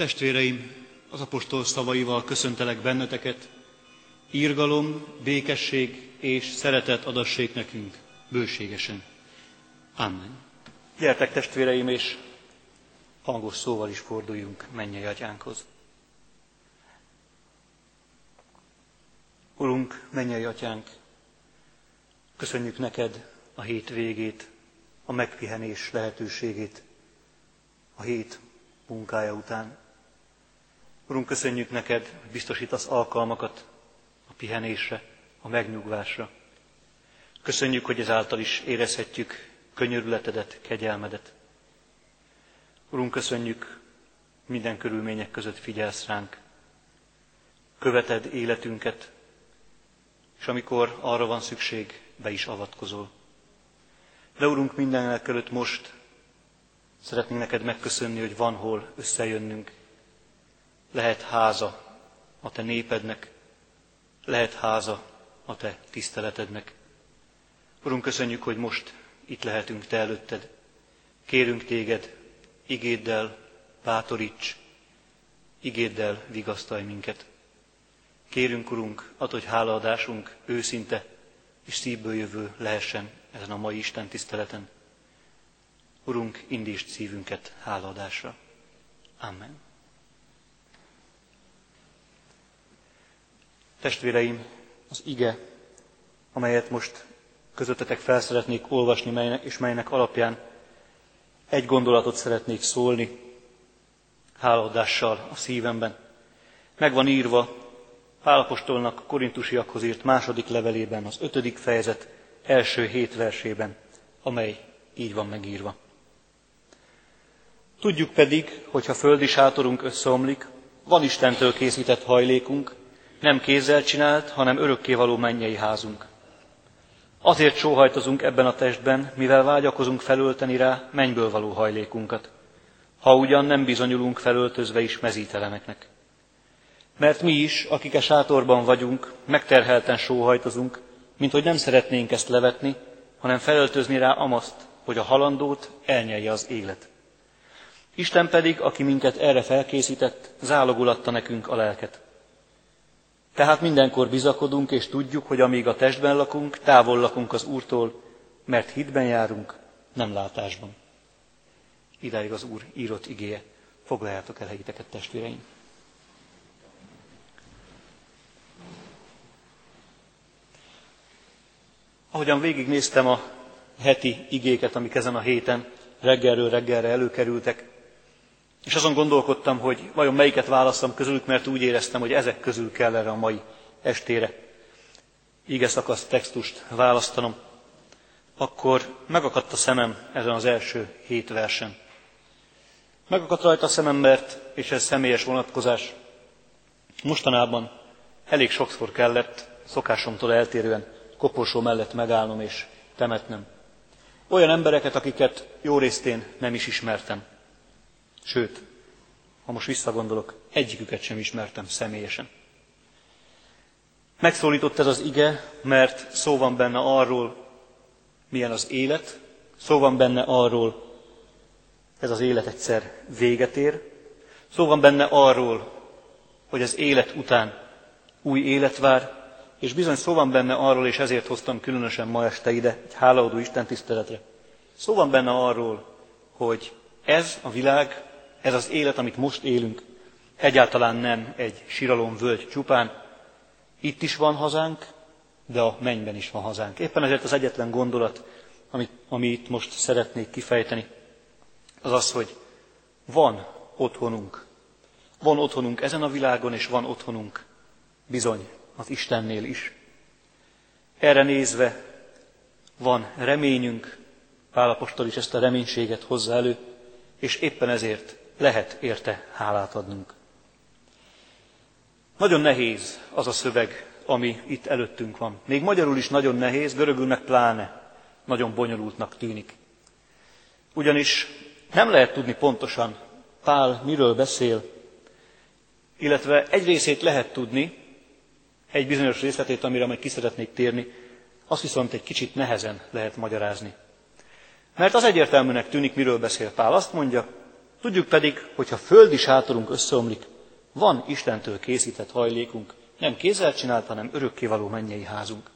Testvéreim, az apostol szavaival köszöntelek benneteket, írgalom, békesség és szeretet adassék nekünk bőségesen. Amen. Gyertek testvéreim, és hangos szóval is forduljunk mennyei atyánkhoz. Urunk, mennyei atyánk, köszönjük neked a hét végét, a megpihenés lehetőségét, a hét munkája után. Urunk, köszönjük neked, hogy biztosítasz alkalmakat a pihenésre, a megnyugvásra. Köszönjük, hogy ezáltal is érezhetjük könyörületedet, kegyelmedet. Urunk, köszönjük, minden körülmények között figyelsz ránk. Követed életünket, és amikor arra van szükség, be is avatkozol. De Urunk, mindenek előtt most szeretnénk neked megköszönni, hogy van hol összejönnünk. Lehet háza a te népednek, lehet háza a te tiszteletednek. Urunk, köszönjük, hogy most itt lehetünk te előtted. Kérünk téged, igéddel bátoríts, igéddel vigasztalj minket. Kérünk, Urunk, ad, hogy hálaadásunk őszinte és szívből jövő lehessen ezen a mai Isten tiszteleten. Urunk, indítsd szívünket hálaadásra. Amen. Testvéreim, az ige, amelyet most közöttetek fel szeretnék olvasni, és melynek alapján egy gondolatot szeretnék szólni, hálaadással a szívemben. Meg van írva Pálapostolnak korintusiakhoz írt második levelében, az ötödik fejezet első hét versében, amely így van megírva. Tudjuk pedig, hogy ha földi sátorunk összeomlik, van Istentől készített hajlékunk, nem kézzel csinált, hanem örökkévaló mennyei házunk. Azért sóhajtozunk ebben a testben, mivel vágyakozunk felölteni rá mennyből való hajlékunkat, ha ugyan nem bizonyulunk felöltözve is mezítelemeknek. Mert mi is, akik a sátorban vagyunk, megterhelten sóhajtozunk, mint hogy nem szeretnénk ezt levetni, hanem felöltözni rá amaszt, hogy a halandót elnyelje az élet. Isten pedig, aki minket erre felkészített, zálogulatta nekünk a lelket. Tehát mindenkor bizakodunk, és tudjuk, hogy amíg a testben lakunk, távol lakunk az Úrtól, mert hitben járunk, nem látásban. Idáig az Úr írott igéje. Foglaljátok el helyiteket, testvéreim! Ahogyan végignéztem a heti igéket, amik ezen a héten reggelről reggelre előkerültek, és azon gondolkodtam, hogy vajon melyiket választom közülük, mert úgy éreztem, hogy ezek közül kell erre a mai estére ige szakasz textust választanom, akkor megakadt a szemem ezen az első hét versen. Megakadt rajta a szemem, mert, és ez személyes vonatkozás, mostanában elég sokszor kellett szokásomtól eltérően koporsó mellett megállnom és temetnem. Olyan embereket, akiket jó részt én nem is ismertem. Sőt, ha most visszagondolok, egyiküket sem ismertem személyesen. Megszólított ez az ige, mert szó van benne arról, milyen az élet, szó van benne arról, ez az élet egyszer véget ér, szó van benne arról, hogy az élet után új élet vár, és bizony szó van benne arról, és ezért hoztam különösen ma este ide, egy hálaadó Isten tiszteletre. Szó van benne arról, hogy ez a világ, ez az élet, amit most élünk, egyáltalán nem egy völgy csupán. Itt is van hazánk, de a mennyben is van hazánk. Éppen ezért az egyetlen gondolat, amit, amit itt most szeretnék kifejteni, az az, hogy van otthonunk. Van otthonunk ezen a világon, és van otthonunk bizony az Istennél is. Erre nézve van reményünk, Pálapostól is ezt a reménységet hozza elő, és éppen ezért lehet érte hálát adnunk. Nagyon nehéz az a szöveg, ami itt előttünk van. Még magyarul is nagyon nehéz, görögül meg pláne nagyon bonyolultnak tűnik. Ugyanis nem lehet tudni pontosan, Pál miről beszél, illetve egy részét lehet tudni, egy bizonyos részletét, amire majd ki szeretnék térni, azt viszont egy kicsit nehezen lehet magyarázni. Mert az egyértelműnek tűnik, miről beszél Pál. Azt mondja, Tudjuk pedig, hogyha földi sátorunk összeomlik, van Istentől készített hajlékunk, nem kézzel csinált, hanem örökkévaló mennyei házunk.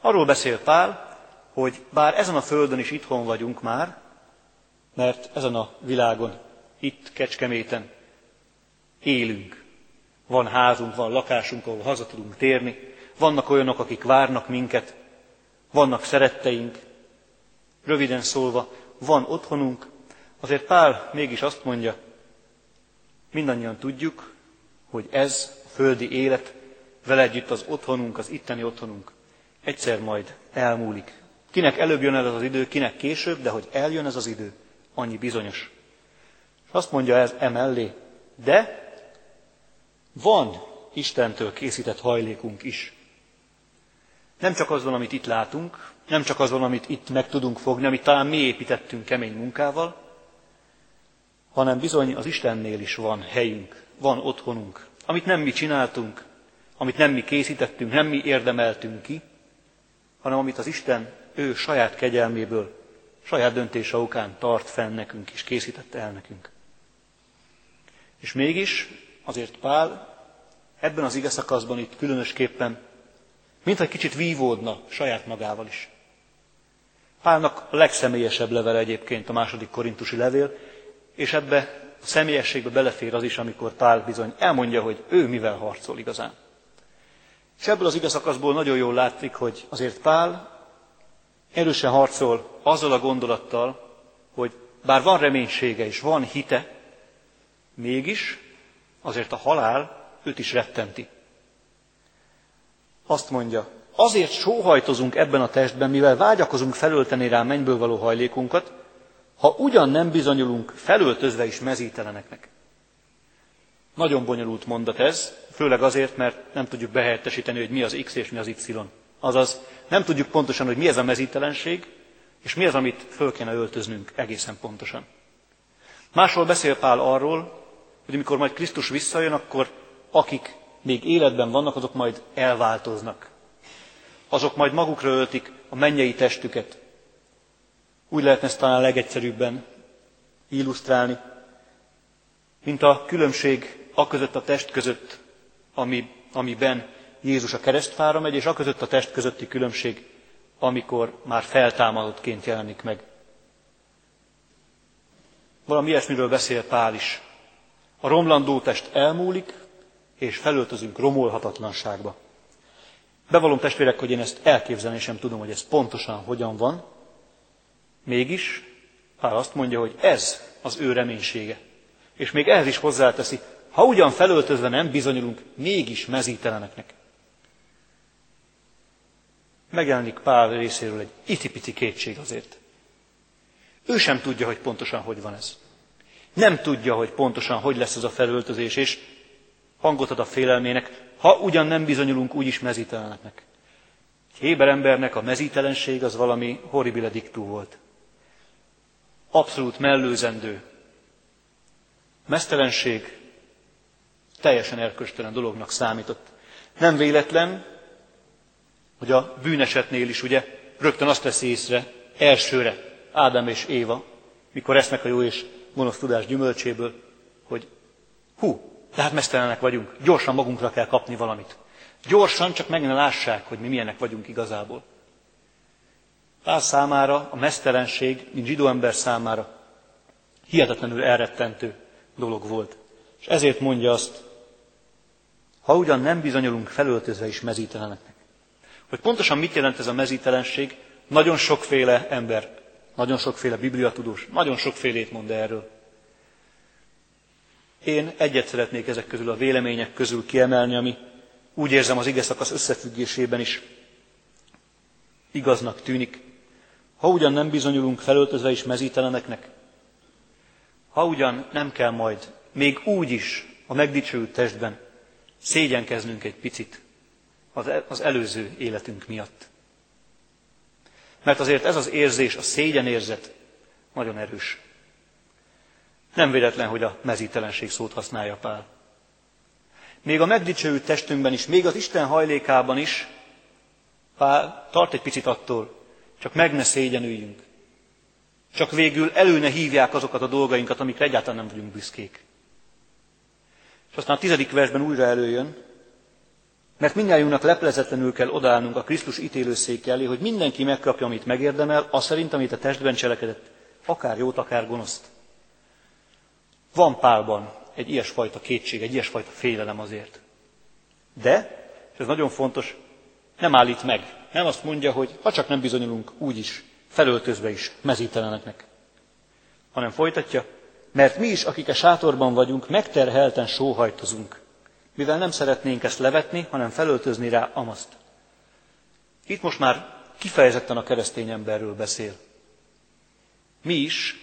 Arról beszél Pál, hogy bár ezen a földön is itthon vagyunk már, mert ezen a világon, itt Kecskeméten élünk. Van házunk, van lakásunk, ahol haza tudunk térni, vannak olyanok, akik várnak minket, vannak szeretteink. Röviden szólva, van otthonunk, azért Pál mégis azt mondja, mindannyian tudjuk, hogy ez a földi élet, vele együtt az otthonunk, az itteni otthonunk egyszer majd elmúlik. Kinek előbb jön el ez az idő, kinek később, de hogy eljön ez az idő, annyi bizonyos. És azt mondja ez emellé, de van Istentől készített hajlékunk is. Nem csak az van, amit itt látunk, nem csak az van, amit itt meg tudunk fogni, amit talán mi építettünk kemény munkával, hanem bizony az Istennél is van helyünk, van otthonunk, amit nem mi csináltunk, amit nem mi készítettünk, nem mi érdemeltünk ki, hanem amit az Isten ő saját kegyelméből, saját döntése okán tart fenn nekünk és készítette el nekünk. És mégis azért Pál ebben az ige szakaszban itt különösképpen, mintha egy kicsit vívódna saját magával is. Pálnak a legszemélyesebb levele egyébként a második korintusi levél, és ebbe a személyességbe belefér az is, amikor Pál bizony elmondja, hogy ő mivel harcol igazán. És ebből az igazakaszból nagyon jól látszik, hogy azért Pál erősen harcol azzal a gondolattal, hogy bár van reménysége és van hite, mégis azért a halál őt is rettenti. Azt mondja, azért sóhajtozunk ebben a testben, mivel vágyakozunk felölteni rá mennyből való hajlékunkat, ha ugyan nem bizonyulunk felöltözve is mezíteleneknek. Nagyon bonyolult mondat ez, főleg azért, mert nem tudjuk behelyettesíteni, hogy mi az X és mi az Y. Azaz nem tudjuk pontosan, hogy mi ez a mezítelenség, és mi az, amit föl kéne öltöznünk egészen pontosan. Máshol beszél Pál arról, hogy amikor majd Krisztus visszajön, akkor akik még életben vannak, azok majd elváltoznak. Azok majd magukra öltik a mennyei testüket. Úgy lehetne ezt talán legegyszerűbben illusztrálni, mint a különbség a között a test között, ami, amiben Jézus a keresztfára megy, és a között a test közötti különbség, amikor már feltámadottként jelenik meg. Valami ilyesmiről beszél Pál is. A romlandó test elmúlik, és felöltözünk romolhatatlanságba. Bevallom testvérek, hogy én ezt elképzelni sem tudom, hogy ez pontosan hogyan van. Mégis Pál azt mondja, hogy ez az ő reménysége. És még ehhez is hozzáteszi, ha ugyan felöltözve nem bizonyulunk, mégis mezíteleneknek. Megjelenik Pál részéről egy itipici kétség azért. Ő sem tudja, hogy pontosan hogy van ez. Nem tudja, hogy pontosan hogy lesz ez a felöltözés, és hangot ad a félelmének, ha ugyan nem bizonyulunk úgyis mezíteleneknek. Egy héber embernek a mezítelenség az valami horribile diktú volt. Abszolút mellőzendő. Mesztelenség teljesen erköstelen dolognak számított. Nem véletlen, hogy a bűnesetnél is ugye rögtön azt teszi észre elsőre Ádám és Éva, mikor esznek a jó és gonosz tudás gyümölcséből, hogy hú, tehát mesztelenek vagyunk, gyorsan magunkra kell kapni valamit. Gyorsan, csak meg ne lássák, hogy mi milyenek vagyunk igazából. Pál számára a mesztelenség, mint zsidó ember számára hihetetlenül elrettentő dolog volt. És ezért mondja azt, ha ugyan nem bizonyulunk felöltözve is mezíteleneknek. Hogy pontosan mit jelent ez a mezítelenség, nagyon sokféle ember, nagyon sokféle bibliatudós, nagyon sokfélét mond erről. Én egyet szeretnék ezek közül a vélemények közül kiemelni, ami úgy érzem az ige szakasz összefüggésében is igaznak tűnik. Ha ugyan nem bizonyulunk felöltözve is mezíteleneknek, ha ugyan nem kell majd még úgy is a megdicsőült testben szégyenkeznünk egy picit e- az előző életünk miatt. Mert azért ez az érzés, a szégyenérzet nagyon erős. Nem véletlen, hogy a mezítelenség szót használja Pál. Még a megdicsőült testünkben is, még az Isten hajlékában is Pál tart egy picit attól, csak meg ne szégyenüljünk. Csak végül előne hívják azokat a dolgainkat, amikre egyáltalán nem vagyunk büszkék. És aztán a tizedik versben újra előjön, mert mindjájunknak leplezetlenül kell odállnunk a Krisztus ítélőszék elé, hogy mindenki megkapja, amit megérdemel, az szerint, amit a testben cselekedett, akár jót, akár gonoszt. Van Pálban egy ilyesfajta kétség, egy ilyesfajta félelem azért. De, és ez nagyon fontos, nem állít meg. Nem azt mondja, hogy ha csak nem bizonyulunk úgy is, felöltözve is mezíteleneknek. Hanem folytatja, mert mi is, akik a sátorban vagyunk, megterhelten sóhajtozunk, mivel nem szeretnénk ezt levetni, hanem felöltözni rá amaszt. Itt most már kifejezetten a keresztény emberről beszél. Mi is,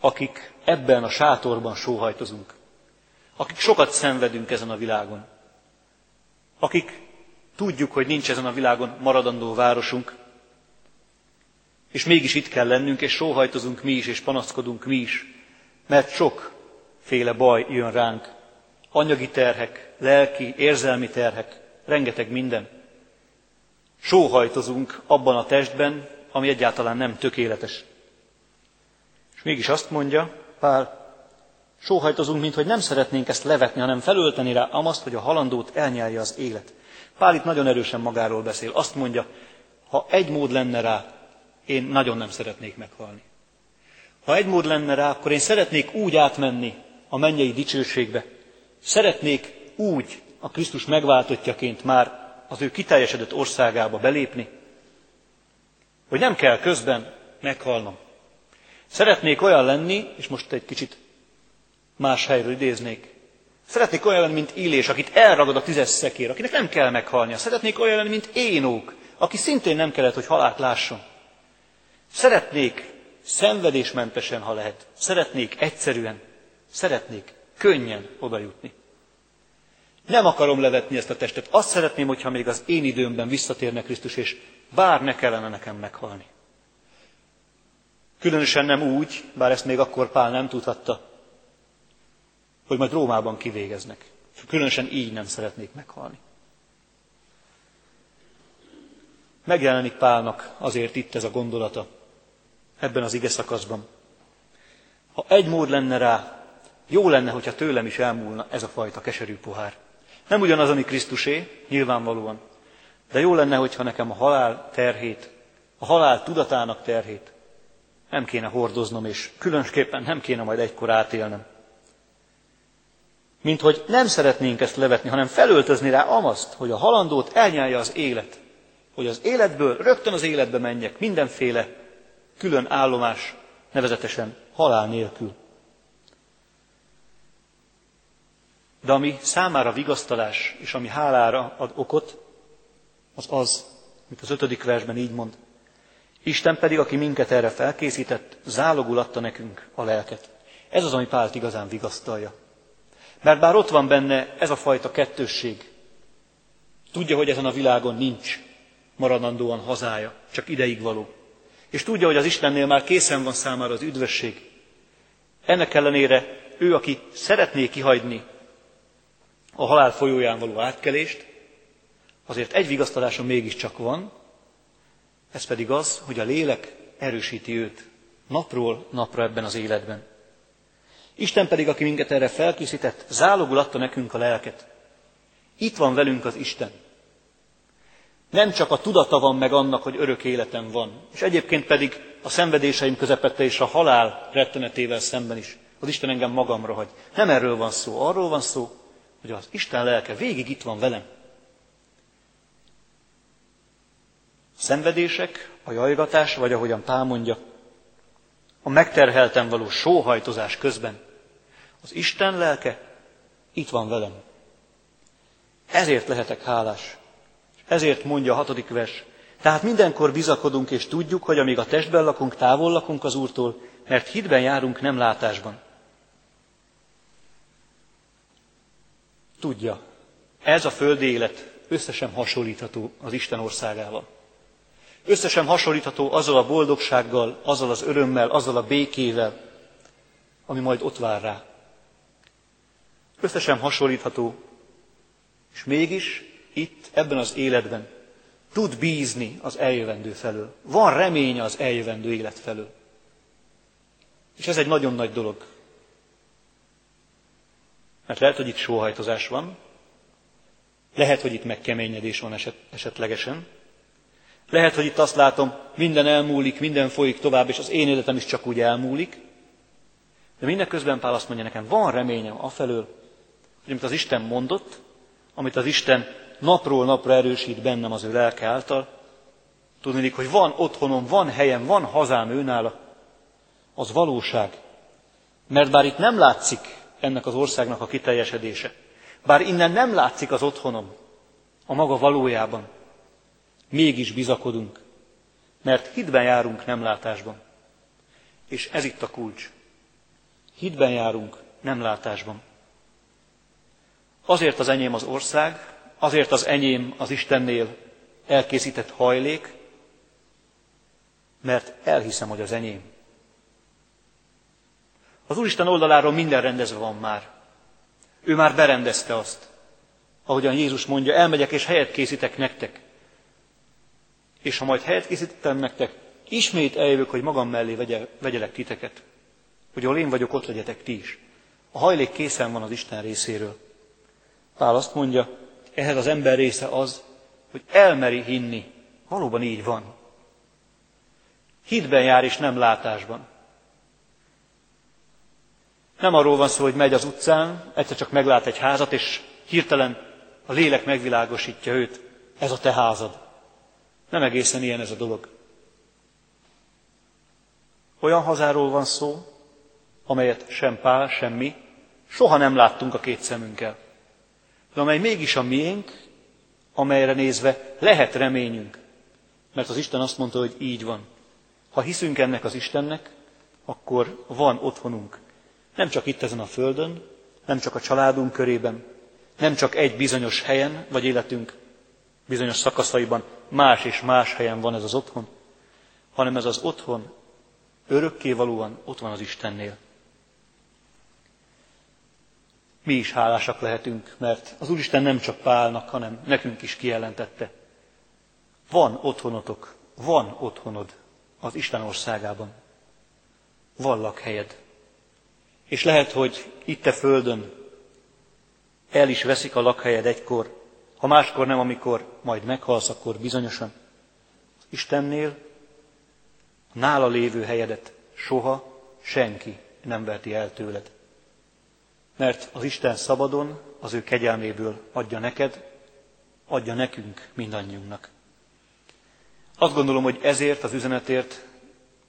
akik ebben a sátorban sóhajtozunk, akik sokat szenvedünk ezen a világon, akik tudjuk, hogy nincs ezen a világon maradandó városunk, és mégis itt kell lennünk, és sóhajtozunk mi is, és panaszkodunk mi is, mert sokféle baj jön ránk. Anyagi terhek, lelki, érzelmi terhek, rengeteg minden. Sóhajtozunk abban a testben, ami egyáltalán nem tökéletes. És mégis azt mondja Pál, sóhajtozunk, mint hogy nem szeretnénk ezt levetni, hanem felölteni rá amaszt, hogy a halandót elnyelje az élet. Pál itt nagyon erősen magáról beszél. Azt mondja, ha egy mód lenne rá, én nagyon nem szeretnék meghalni. Ha egy mód lenne rá, akkor én szeretnék úgy átmenni a mennyei dicsőségbe. Szeretnék úgy a Krisztus megváltottjaként már az ő kiteljesedett országába belépni, hogy nem kell közben meghalnom. Szeretnék olyan lenni, és most egy kicsit más helyről idéznék, szeretnék olyan lenni, mint Illés, akit elragad a tüzes szekér, akinek nem kell meghalnia. Szeretnék olyan lenni, mint Énók, aki szintén nem kellett, hogy halált lásson. Szeretnék szenvedésmentesen, ha lehet. Szeretnék egyszerűen, szeretnék könnyen odajutni. Nem akarom levetni ezt a testet. Azt szeretném, hogyha még az én időmben visszatérne Krisztus, és bár ne kellene nekem meghalni. Különösen nem úgy, bár ezt még akkor Pál nem tudhatta, hogy majd Rómában kivégeznek. Különösen így nem szeretnék meghalni. Megjelenik Pálnak azért itt ez a gondolata, ebben az ige szakaszban. Ha egy mód lenne rá, jó lenne, hogyha tőlem is elmúlna ez a fajta keserű pohár. Nem ugyanaz, ami Krisztusé, nyilvánvalóan, de jó lenne, hogyha nekem a halál terhét, a halál tudatának terhét nem kéne hordoznom, és különösképpen nem kéne majd egykor átélnem. Mint hogy nem szeretnénk ezt levetni, hanem felöltözni rá amaszt, hogy a halandót elnyelje az élet. Hogy az életből rögtön az életbe menjek, mindenféle külön állomás, nevezetesen halál nélkül. De ami számára vigasztalás, és ami hálára ad okot, az az, amit az ötödik versben így mond. Isten pedig, aki minket erre felkészített, zálogul adta nekünk a lelket. Ez az, ami Pált igazán vigasztalja. Mert bár ott van benne ez a fajta kettősség, tudja, hogy ezen a világon nincs maradandóan hazája, csak ideig való és tudja, hogy az Istennél már készen van számára az üdvösség. Ennek ellenére ő, aki szeretné kihagyni a halál folyóján való átkelést, azért egy vigasztalása mégiscsak van, ez pedig az, hogy a lélek erősíti őt napról napra ebben az életben. Isten pedig, aki minket erre felkészített, zálogul adta nekünk a lelket. Itt van velünk az Isten. Nem csak a tudata van meg annak, hogy örök életem van, és egyébként pedig a szenvedéseim közepette és a halál rettenetével szemben is. Az Isten engem magamra hagy. Nem erről van szó, arról van szó, hogy az Isten lelke végig itt van velem. A szenvedések, a jajgatás, vagy ahogyan Pál mondja, a megterhelten való sóhajtozás közben az Isten lelke itt van velem. Ezért lehetek hálás. Ezért mondja a hatodik vers. Tehát mindenkor bizakodunk és tudjuk, hogy amíg a testben lakunk, távol lakunk az Úrtól, mert hitben járunk, nem látásban. Tudja, ez a földi élet összesen hasonlítható az Isten országával. Összesen hasonlítható azzal a boldogsággal, azzal az örömmel, azzal a békével, ami majd ott vár rá. Összesen hasonlítható, és mégis itt, ebben az életben tud bízni az eljövendő felől. Van reménye az eljövendő élet felől. És ez egy nagyon nagy dolog. Mert lehet, hogy itt sóhajtozás van, lehet, hogy itt megkeményedés van eset, esetlegesen, lehet, hogy itt azt látom, minden elmúlik, minden folyik tovább, és az én életem is csak úgy elmúlik. De mindeközben Pál azt mondja nekem, van reményem afelől, hogy amit az Isten mondott, amit az Isten napról napra erősít bennem az ő lelke által, tudni, hogy van otthonom, van helyem, van hazám őnála, az valóság. Mert bár itt nem látszik ennek az országnak a kiteljesedése, bár innen nem látszik az otthonom a maga valójában, mégis bizakodunk, mert hitben járunk, nem látásban. És ez itt a kulcs. Hitben járunk, nem látásban. Azért az enyém az ország, azért az enyém az Istennél elkészített hajlék, mert elhiszem, hogy az enyém. Az Úristen oldaláról minden rendezve van már. Ő már berendezte azt. Ahogyan Jézus mondja, elmegyek és helyet készítek nektek. És ha majd helyet készítettem nektek, ismét eljövök, hogy magam mellé vegye, vegyelek titeket. Hogy ahol én vagyok, ott legyetek ti is. A hajlék készen van az Isten részéről. Pál azt mondja, ehhez az ember része az, hogy elmeri hinni. Valóban így van. Hitben jár és nem látásban. Nem arról van szó, hogy megy az utcán, egyszer csak meglát egy házat, és hirtelen a lélek megvilágosítja őt. Ez a te házad. Nem egészen ilyen ez a dolog. Olyan hazáról van szó, amelyet sem Pál, sem mi soha nem láttunk a két szemünkkel. De amely mégis a miénk, amelyre nézve lehet reményünk. Mert az Isten azt mondta, hogy így van. Ha hiszünk ennek az Istennek, akkor van otthonunk. Nem csak itt ezen a földön, nem csak a családunk körében, nem csak egy bizonyos helyen, vagy életünk bizonyos szakaszaiban más és más helyen van ez az otthon, hanem ez az otthon örökkévalóan ott van az Istennél. Mi is hálásak lehetünk, mert az Úristen nem csak Pálnak, hanem nekünk is kijelentette. Van otthonotok, van otthonod az Isten országában. Van lakhelyed. És lehet, hogy itt a földön el is veszik a lakhelyed egykor, ha máskor nem, amikor majd meghalsz, akkor bizonyosan. Istennél nála lévő helyedet soha senki nem verti el tőled. Mert az Isten szabadon, az ő kegyelméből adja neked, adja nekünk, mindannyiunknak. Azt gondolom, hogy ezért az üzenetért,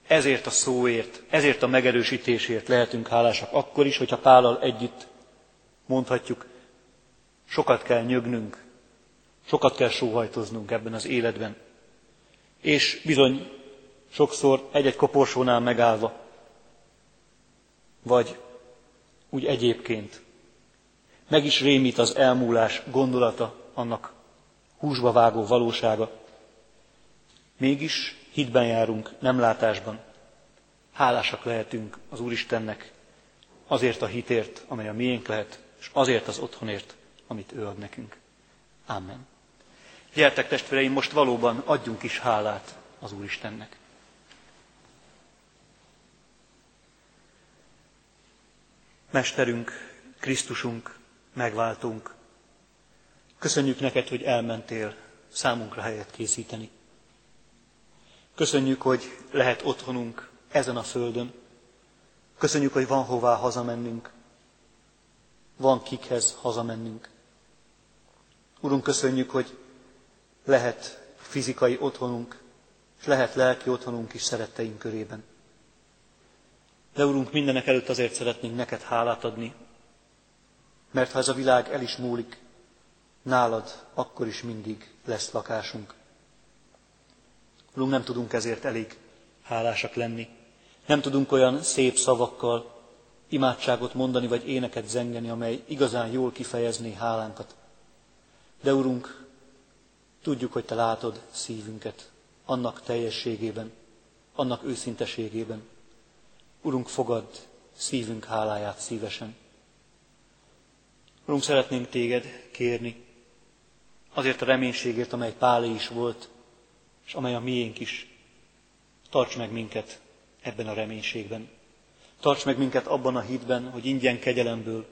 ezért a szóért, ezért a megerősítésért lehetünk hálásak akkor is, hogyha Pállal együtt mondhatjuk, sokat kell nyögnünk, Sokat kell sóhajtoznunk ebben az életben. És bizony sokszor egy-egy koporsónál megállva, vagy úgy egyébként. Meg is rémít az elmúlás gondolata, annak húsba vágó valósága. Mégis hitben járunk, nem látásban. Hálásak lehetünk az Úristennek azért a hitért, amely a miénk lehet, és azért az otthonért, amit ő ad nekünk. Amen. Gyertek testvéreim, most valóban adjunk is hálát az Úristennek. Mesterünk, Krisztusunk, megváltunk. Köszönjük neked, hogy elmentél számunkra helyet készíteni. Köszönjük, hogy lehet otthonunk ezen a földön. Köszönjük, hogy van hová hazamennünk. Van kikhez hazamennünk. Urunk, köszönjük, hogy lehet fizikai otthonunk, és lehet lelki otthonunk is szeretteink körében. De Urunk, mindenek előtt azért szeretnénk neked hálát adni, mert ha ez a világ el is múlik, nálad akkor is mindig lesz lakásunk. Urunk, nem tudunk ezért elég hálásak lenni. Nem tudunk olyan szép szavakkal imádságot mondani, vagy éneket zengeni, amely igazán jól kifejezné hálánkat. De Urunk, Tudjuk, hogy Te látod szívünket annak teljességében, annak őszinteségében. Urunk, fogad szívünk háláját szívesen. Urunk, szeretnénk Téged kérni, azért a reménységért, amely Pálé is volt, és amely a miénk is. Tarts meg minket ebben a reménységben. Tarts meg minket abban a hitben, hogy ingyen kegyelemből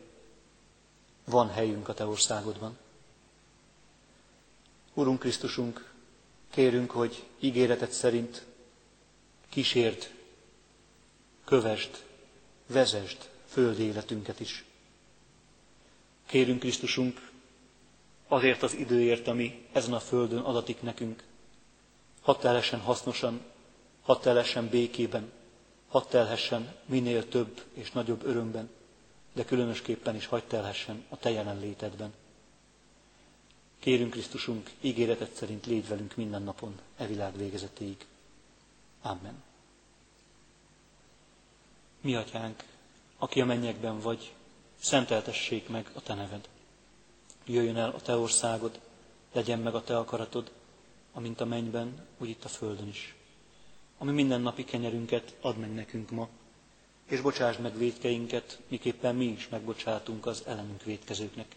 van helyünk a Te országodban. Urunk Krisztusunk, kérünk, hogy ígéretet szerint kísérd, kövesd, vezesd földi életünket is. Kérünk Krisztusunk azért az időért, ami ezen a földön adatik nekünk, hadd telhessen hasznosan, hadd telhessen békében, hadd telhessen minél több és nagyobb örömben, de különösképpen is hagy telhessen a Te jelenlétedben. Kérünk Krisztusunk, ígéretet szerint légy velünk minden napon, e világ végezetéig. Amen. Mi atyánk, aki a mennyekben vagy, szenteltessék meg a Te neved. Jöjjön el a Te országod, legyen meg a Te akaratod, amint a mennyben, úgy itt a földön is. Ami mindennapi kenyerünket add meg nekünk ma, és bocsásd meg védkeinket, miképpen mi is megbocsátunk az ellenünk védkezőknek.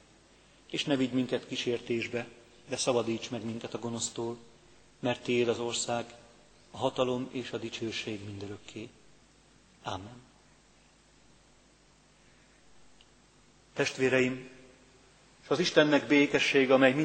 És ne vigy minket kísértésbe, de szabadíts meg minket a gonosztól, mert Tiéd az ország, a hatalom és a dicsőség mindörökké. Ámen. Testvéreim, és az Istennek békessége, amely